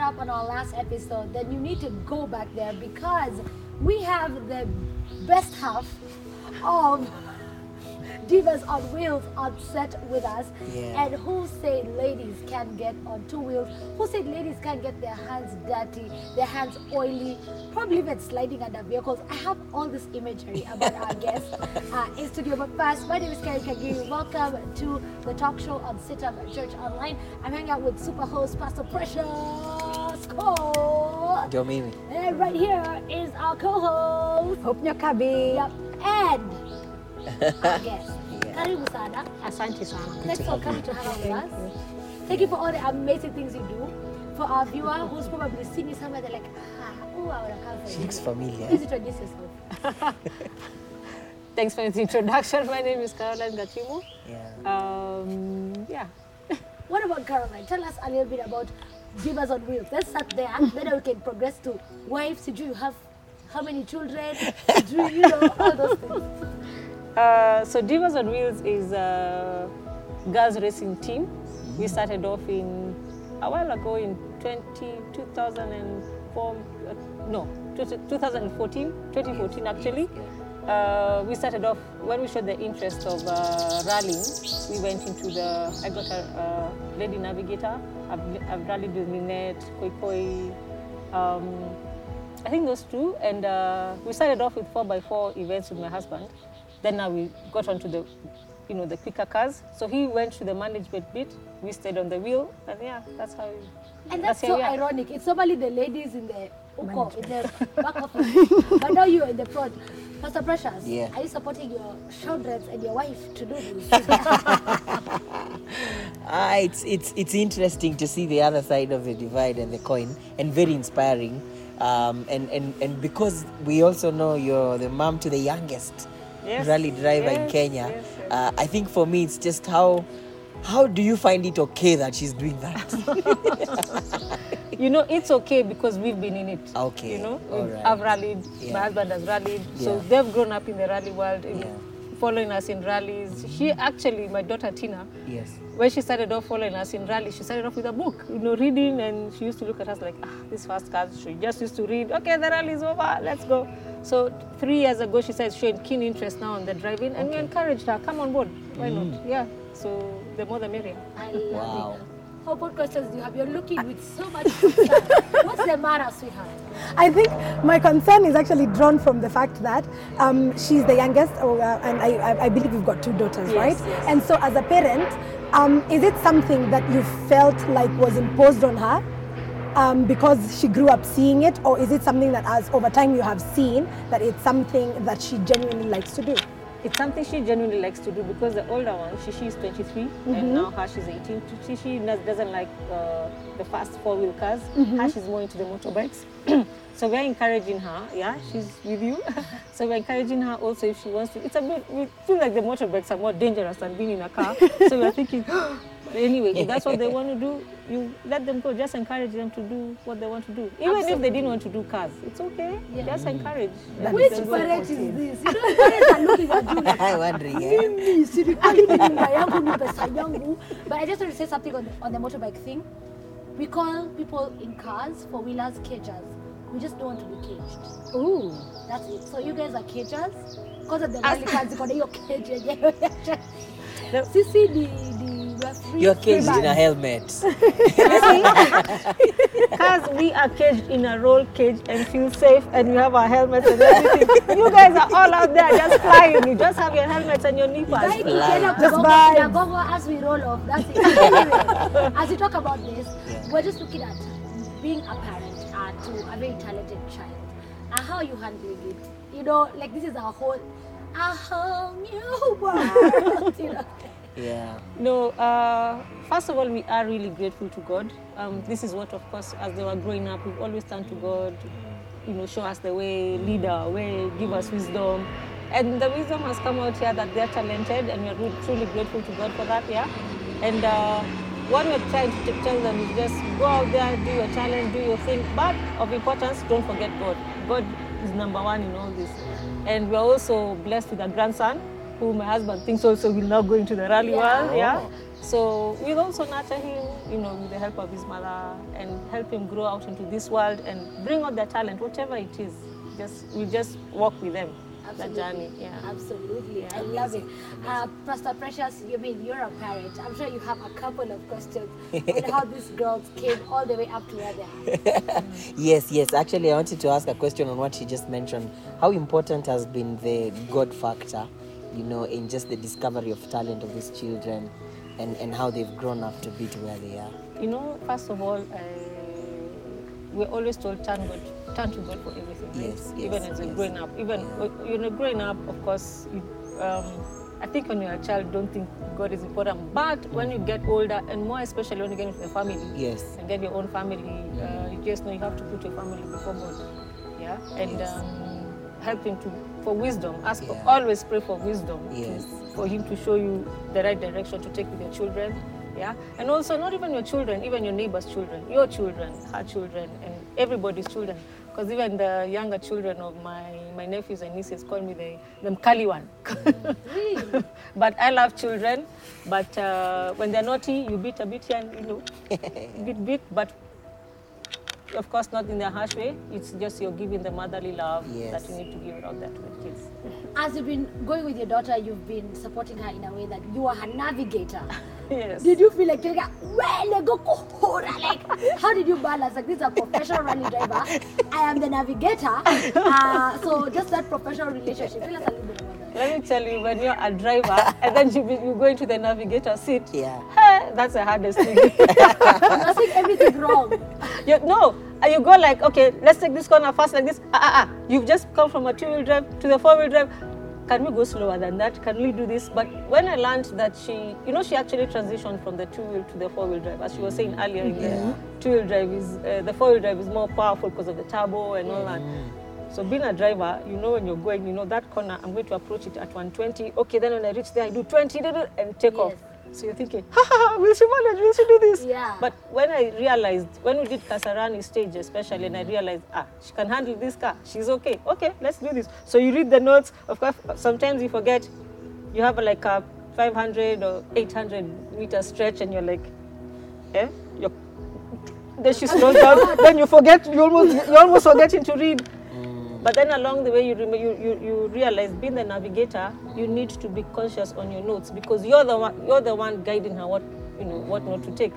up on our last episode, then you need to go back there because we have the best half of Divas on Wheels on set with us. Yeah. And who said ladies can get on two wheels? Who said ladies can get their hands dirty, their hands oily, probably even sliding under vehicles? I have all this imagery about our guests uh, in studio. But first, my name is Kerry Kagiri. Welcome to the talk show on CITAM Church Online. I'm hanging out with super host Pastor Precious Call. Ndio mimi. And right here is our co-host. Hope Nyakabi. Yep. And our guest. Karibu sana. Asante sana. Thanks for coming to hang out with us. Thank you for all the amazing things you do. For our viewer who's probably seen you somewhere, they're like, ah, ooh, I would have come for She looks familiar. Please introduce yourself. Thanks for the introduction. My name is Caroline Gatimu. Yeah. Um, yeah. What about Caroline? Tell us a little bit about Divas on Wheels. Let's start there. then we can progress to wives. Do you have how many children? Do you, you know all those things? Uh, so Divas on Wheels is a girls racing team. We started off in a while ago in 20, 2004, uh, no, 2014, 2014 actually. Uh, we started off when we showed the interest of uh, rallying. We went into the. I got a uh, lady navigator. I've, I've rallied with Minette, Koi Koi. Um, I think those two, and uh, we started off with four by four events with my husband. Then now we got onto the, you know, the quicker cars. So he went to the management bit. We stayed on the wheel, and yeah, that's how. We, And that's how so ironic. It's normally the ladies in the uko, in the back office, but now you're in the front. Pastor Precious, Yeah. are you supporting your children and your wife to do this? Ah, it's it's it's interesting to see the other side of the divide and the coin, and very inspiring. Um, and, and and because we also know you're the mom to the youngest Yes, rally driver in Kenya, yes, yes. Uh, I think for me it's just how how do you find it okay that she's doing that? You know, it's okay because we've been in it. Okay, You know, right. I've rallied. Yeah. My husband has rallied. So they've grown up in the rally world, Yeah. Following us in rallies. She actually, my daughter Tina, yes. when she started off following us in rallies, she started off with a book, you know, reading, and she used to look at us like, ah, this fast cars. She just used to read. Okay, the rally is over. Let's go. So three years ago, she started showing keen interest now on the driving, and okay. we encouraged her, come on board. Why mm. not? Yeah. So the more the merrier. I love Wow. About questions do you have? You're looking with so much concern. What's the matter, sweetheart? I think my concern is actually drawn from the fact that um, she's the youngest, or, uh, and I, I, I believe you've got two daughters, Yes, right? yes. And so, as a parent, um, is it something that you felt like was imposed on her um, because she grew up seeing it, or is it something that, as over time, you have seen that it's something that she genuinely likes to do? It's something she genuinely likes to do because the older one, she, she's 23 and now her she's 18. She, she does- doesn't like uh, the fast four wheel cars. Her she's more into the motorbikes. so we're encouraging her. Yeah, she's with you. so we're encouraging her also if she wants to. It's a bit. We feel like the motorbikes are more dangerous than being in a car. so we're thinking. Anyway, if that's what they want to do, you let them go. Just encourage them to do what they want to do. Even if they didn't want to do cars, it's okay. Just encourage. Which parent is this? You know, parents are looking at you like, I'm wondering. Mimi serikali ni nyumba yangu ni pesa yangu but i just want to say something on, on the motorbike thing we call people in cars four wheelers cagers we just don't want to be caged Ooh. that's it so you guys are cagers because of the rally cars iko na hiyo cage yenyewe sisi ni ni we You're caged in a helmet. Because we are caged in a roll cage and feel safe, and we have our helmets and everything. you guys are all out there just flying. You just have your helmets and your knee Guy pads. nikienda Just kugonga, vibes. nagonga as we roll off. That's it. Anyway, as we talk about this, we're just looking at being a parent uh, to a very talented child. Uh, how are you handling it? You know, like this is a whole, a whole new world. you know? Yeah. No, uh, first of all, we are really grateful to God. Um, this is what, of course, as they were growing up, we've always turned to God, you know, show us the way, lead our way, give us wisdom. And the wisdom has come out here that they're talented, and we're really, truly grateful to God for that, yeah. And uh, what we're trying to tell them is just go out there, do your challenge, do your thing. But of importance, don't forget God. God is number one in all this. And we're also blessed with a grandson who my husband thinks also will now go into the rally Yeah. world, yeah. So we'll also nurture him, you know, with the help of his mother and help him grow out into this world and bring out their talent, whatever it is. Just we just walk with them, that journey. Yeah. Absolutely. I love it. Uh, Pastor Precious, you mean you're a parent. I'm sure you have a couple of questions on how these girls came all the way up to where they are. Yes, yes. Actually, I wanted to ask a question on what she just mentioned. How important has been the God factor, you know, in just the discovery of talent of these children and, and how they've grown up to be to where they are? You know, first of all, uh, we're always told turn God, turn to God for everything. right? Yes, yes, Even as you're yes. growing up, even when you're growing up, of course, you, um, I think when you're a child, don't think God is important. But when you get older, and more especially when you get into the family, Yes. and get your own family, uh, you just know you have to put your family before God. Yeah, and Yes. um, help Him to for wisdom. Ask for always pray for wisdom. Yes. for Him to show you the right direction to take with your children. Yeah, and also not even your children, even your neighbor's children, your children, her children, and everybody's children. Because even the younger children of my, my nephews and nieces call me the, the Mkali one. But I love children. But uh, when they're naughty, you beat a bit and you know, bit bit. But of course, not in a harsh way. It's just you're giving the motherly love Yes. that you need to give out there to the kids. As you've been going with your daughter, you've been supporting her in a way that you are her navigator. yes. Did you feel like you're her, well, go kohora? Like, how did you balance? Like, this is a professional rally driver. I am the navigator. Uh, so, just that professional relationship. Let me tell you, when you're a driver and then you, be, you go into the navigator seat, Yeah. hey, that's the hardest thing. Saying everything wrong. you, no, you go like, okay, let's take this corner fast like this. Ah, ah, ah. You've just come from a two-wheel drive to the four-wheel drive. Can we go slower than that? Can we do this? But when I learned that she, you know, she actually transitioned from the two-wheel to the four-wheel drive. As she was saying earlier, in the two-wheel drive is, uh, the four-wheel drive is more powerful because of the turbo and all that. So being a driver, you know when you're going, you know that corner, I'm going to approach it at 120. Okay, then when I reach there, I do 20 and take off. So you're thinking, ha ha, ha, will she manage? Will she do this? Yeah. But when I realized, when we did Kasarani stage especially, and I realized, ah, she can handle this car, she's okay. Okay, let's do this. So you read the notes. Of course, sometimes you forget. You have like a 500 or 800 meter stretch, and you're like, eh, you're then she slows down. then you forget. You almost you almost forgetting to read. But then along the way, you, rem- you, you, you realize being the navigator, you need to be conscious on your notes because you're the one you're the one guiding her what you know what not to take.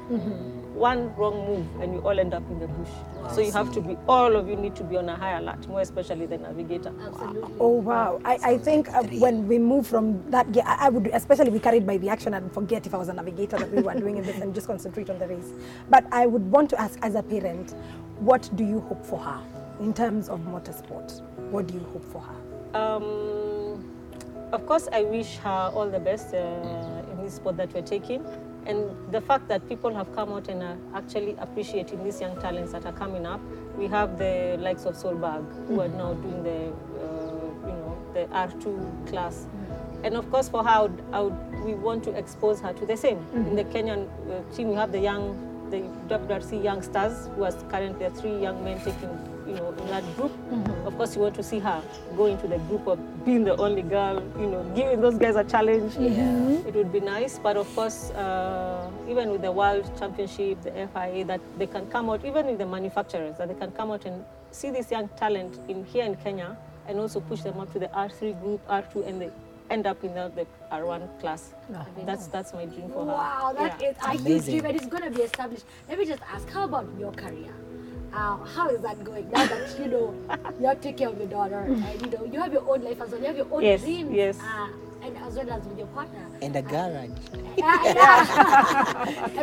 One wrong move and you all end up in the bush. so you have to be all of you need to be on a high alert, more especially the navigator. Absolutely. Oh wow! I, I think uh, when we move from that, ge- I, I would especially be carried by the action and forget if I was a navigator that we were doing this and just concentrate on the race. But I would want to ask, as a parent, what do you hope for her in terms of motorsport? What do you hope for her? Um, of course, I wish her all the best uh, in this sport that we're taking. And the fact that people have come out and are actually appreciating these young talents that are coming up. We have the likes of Solberg, who are now doing the, uh, you know, the R2 class. And of course, for her, I would, I would, we want to expose her to the same. In the Kenyan uh, team, we have the young, the WRC youngsters, who are currently three young men taking, you know, in that group. Of course, you want to see her go into the group of being the only girl, you know, giving those guys a challenge. It would be nice, but of course, uh, even with the World Championship, the FIA, that they can come out, even with the manufacturers, that they can come out and see this young talent in here in Kenya, and also push them up to the R3 group, R2, and they end up in the, the R1 class. That's that's my dream for her. Wow, that Yeah. is a huge dream and it's going to be established. Let me just ask, how about your career? Uh, how is that going now that you know you have to take care of your daughter and you know you have your own life as well, you have your own Yes, dreams, yes. uh, and as well as with your partner. And a garage.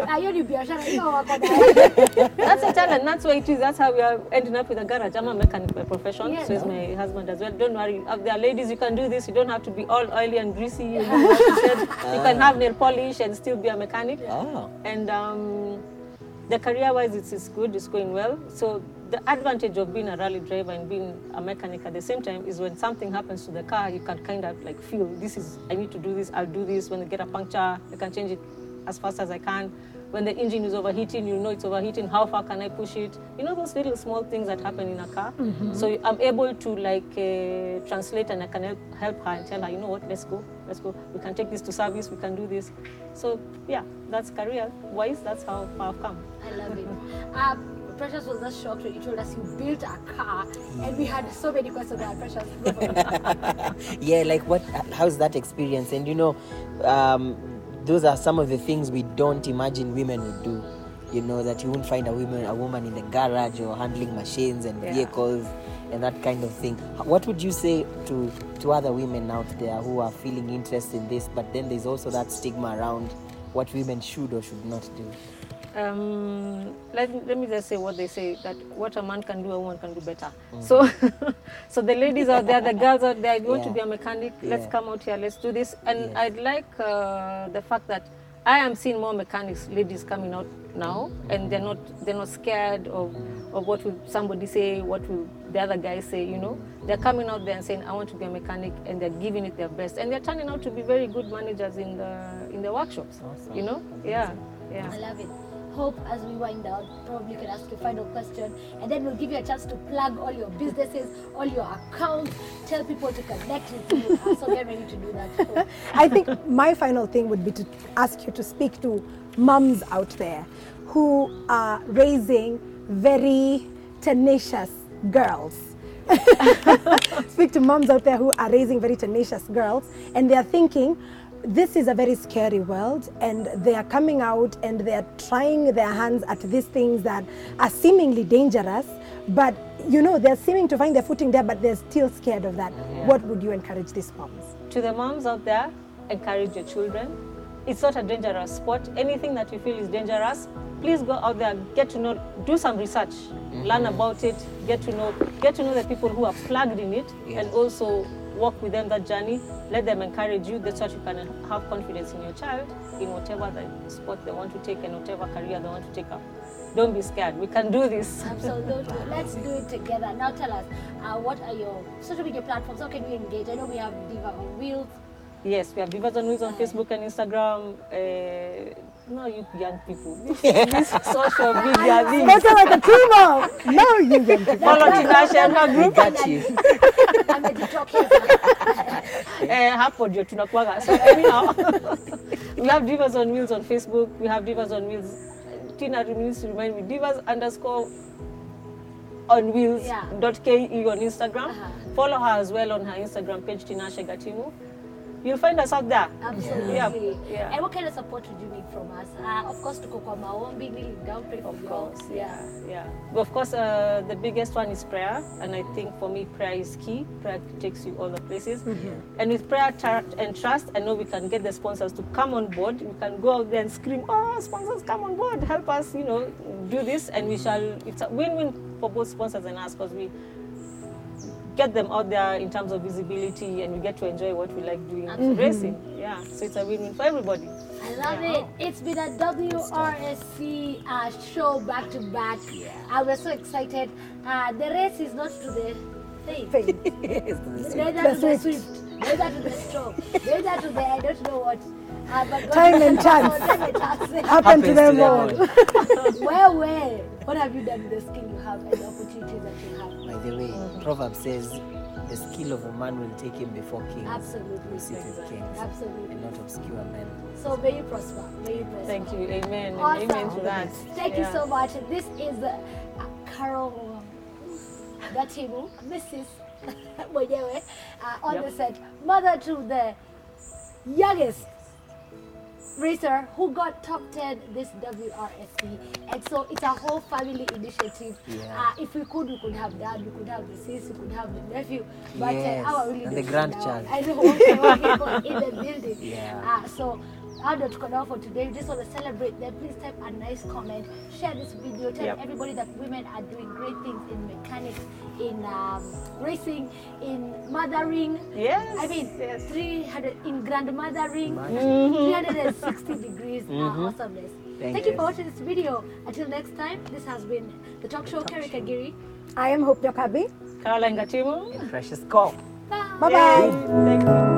Ah, hiyo ni biashara hiyo wako That's a talent. That's why it is. That's how we are ending up with a garage. I'm a mechanic by profession, yeah, so is my husband as well. Don't worry. There are ladies, you can do this. You don't have to be all oily and greasy. You, know you, said. you can have nail polish and still be a mechanic. Oh. And um, the career-wise, it's, it's good. It's going well. So the advantage of being a rally driver and being a mechanic at the same time is when something happens to the car, you can kind of like feel this is I need to do this. I'll do this. When I get a puncture, I can change it as fast as I can. When the engine is overheating, you know it's overheating. How far can I push it? You know those little small things that happen in a car. So I'm able to like uh, translate and I can help, help her and tell her, you know what, let's go, let's go. We can take this to service. We can do this. So yeah, that's career wise. That's how far I've come. I love it. Um, Precious was just shocked when you told us you built a car, and we had so many questions about Precious. Go for it. yeah like what how's that experience and you know um, those are some of the things we don't imagine women would do you know that you won't find a woman a woman in the garage or handling machines and Yeah. vehicles and that kind of thing what would you say to to other women out there who are feeling interest in this but then there's also that stigma around what women should or should not do um, let, let me just say what they say that what a man can do, a woman can do better. So, so the ladies out there, the girls out there, you want to be a mechanic, let's Yeah. come out here, let's do this. And Yeah. I'd like uh, the fact that I am seeing more mechanics, ladies coming out now, and they're not they're not scared of of what will somebody say, what will the other guys say. You know, they're coming out there and saying, I want to be a mechanic, and they're giving it their best, and they're turning out to be very good managers in the in the workshops. Awesome. You know, yeah, yeah. I love it. Hope as we wind down, probably can ask you a final question, and then we'll give you a chance to plug all your businesses, all your accounts, tell people to connect with you. Uh, so get ready to do that. I think my final thing would be to ask you to speak to mums out there who are raising very tenacious girls. speak to moms out there who are raising very tenacious girls and they are thinking this is a very scary world and they are coming out and they are trying their hands at these things that are seemingly dangerous but you know they're seeming to find their footing there but they're still scared of that what would you encourage these moms to the moms out there, encourage your children. It's not a dangerous sport. Anything that you feel is dangerous, please go out there, get to know, do some research, mm-hmm. learn about it, get to know, get to know the people who are plugged in it, Yeah. and also walk with them that journey. Let them encourage you. That's what you can have confidence in your child in whatever the sport they want to take and whatever career they want to take up. Don't be scared. We can do this. Absolutely. Let's do it together. Now tell us, uh, what are your social media platforms? How can we engage? I know we have Diva on Wheels. Yes, we have Divas on Wheels on Facebook and Instagram. Uh, no, you young people. This, this social media better like a team up no you young people. Follow Tinashe and her group. got you I'm a TikTok Eh, hapo ndio tunakuaga. So anyhow, we have Divas on Wheels on Facebook. We have Divas on Wheels. Tina needs to remind me. Divas underscore on wheels Yeah. dot ke on Instagram. Uh-huh. Follow her as well on her Instagram page Tinashe Gatimu. You'll find us out there. Absolutely. Yeah. Yeah. And what kind of support would you need from us? Uh, of course, tuko kwa maombi, kneeling down, pray for Of course, yeah, yeah. But of course, uh, the biggest one is prayer, and I think for me, prayer is key. Prayer takes you all the places, Mm-hmm. and with prayer and trust, I know we can get the sponsors to come on board. We can go out there and scream, "Oh, sponsors, come on board! Help us, you know, do this," and we shall. It's a win-win for both sponsors and us because we get them out there in terms of visibility, and we get to enjoy what we like doing, racing. Yeah, so it's a win-win for everybody. I love it. It's been a WRSC uh, show back to back. Uh, we're so excited. Uh, the race is not to the faith, Faith. neither to the swift, neither to the strong, neither to the I don't know what. But God Time and chance. Time happen to them to all them all. well, well, what have you done with the skill you have and the opportunities that you have? By the way, Proverb says, the skill of a man will take him before kings. Absolutely. Will sit with kings. Absolutely. And not obscure men. So may you prosper. May you prosper. Thank you. Amen. Awesome. Amen to that. Thank you so much. This is uh, Carol Gatimu, Mrs. mwenyewe uh, on Yep. the set, mother to the youngest racer who got top 10 this WRSC. And so it's a whole family initiative. Yeah. Uh, if we could, we could have dad, we could have the sis, we could have the nephew. But Yes, uh, our really and the grandchild. I know, okay, okay, in the building. Yeah. Uh, so how do tuko now for today? We just want to celebrate them. Please type a nice comment, share this video, tell Yep. everybody that women are doing great things in mechanics, in um, racing, in mothering. Yes. I mean, yes. 300 in grandmothering, Mm-hmm. 360 degrees uh, awesomeness. Thank Thank, you you. for watching this video. Until next time, this has been the talk show. Kerry Kagiri. i am hope Yokabi. Caroline Gatimu. Precious call. Bye. bye bye Thank you.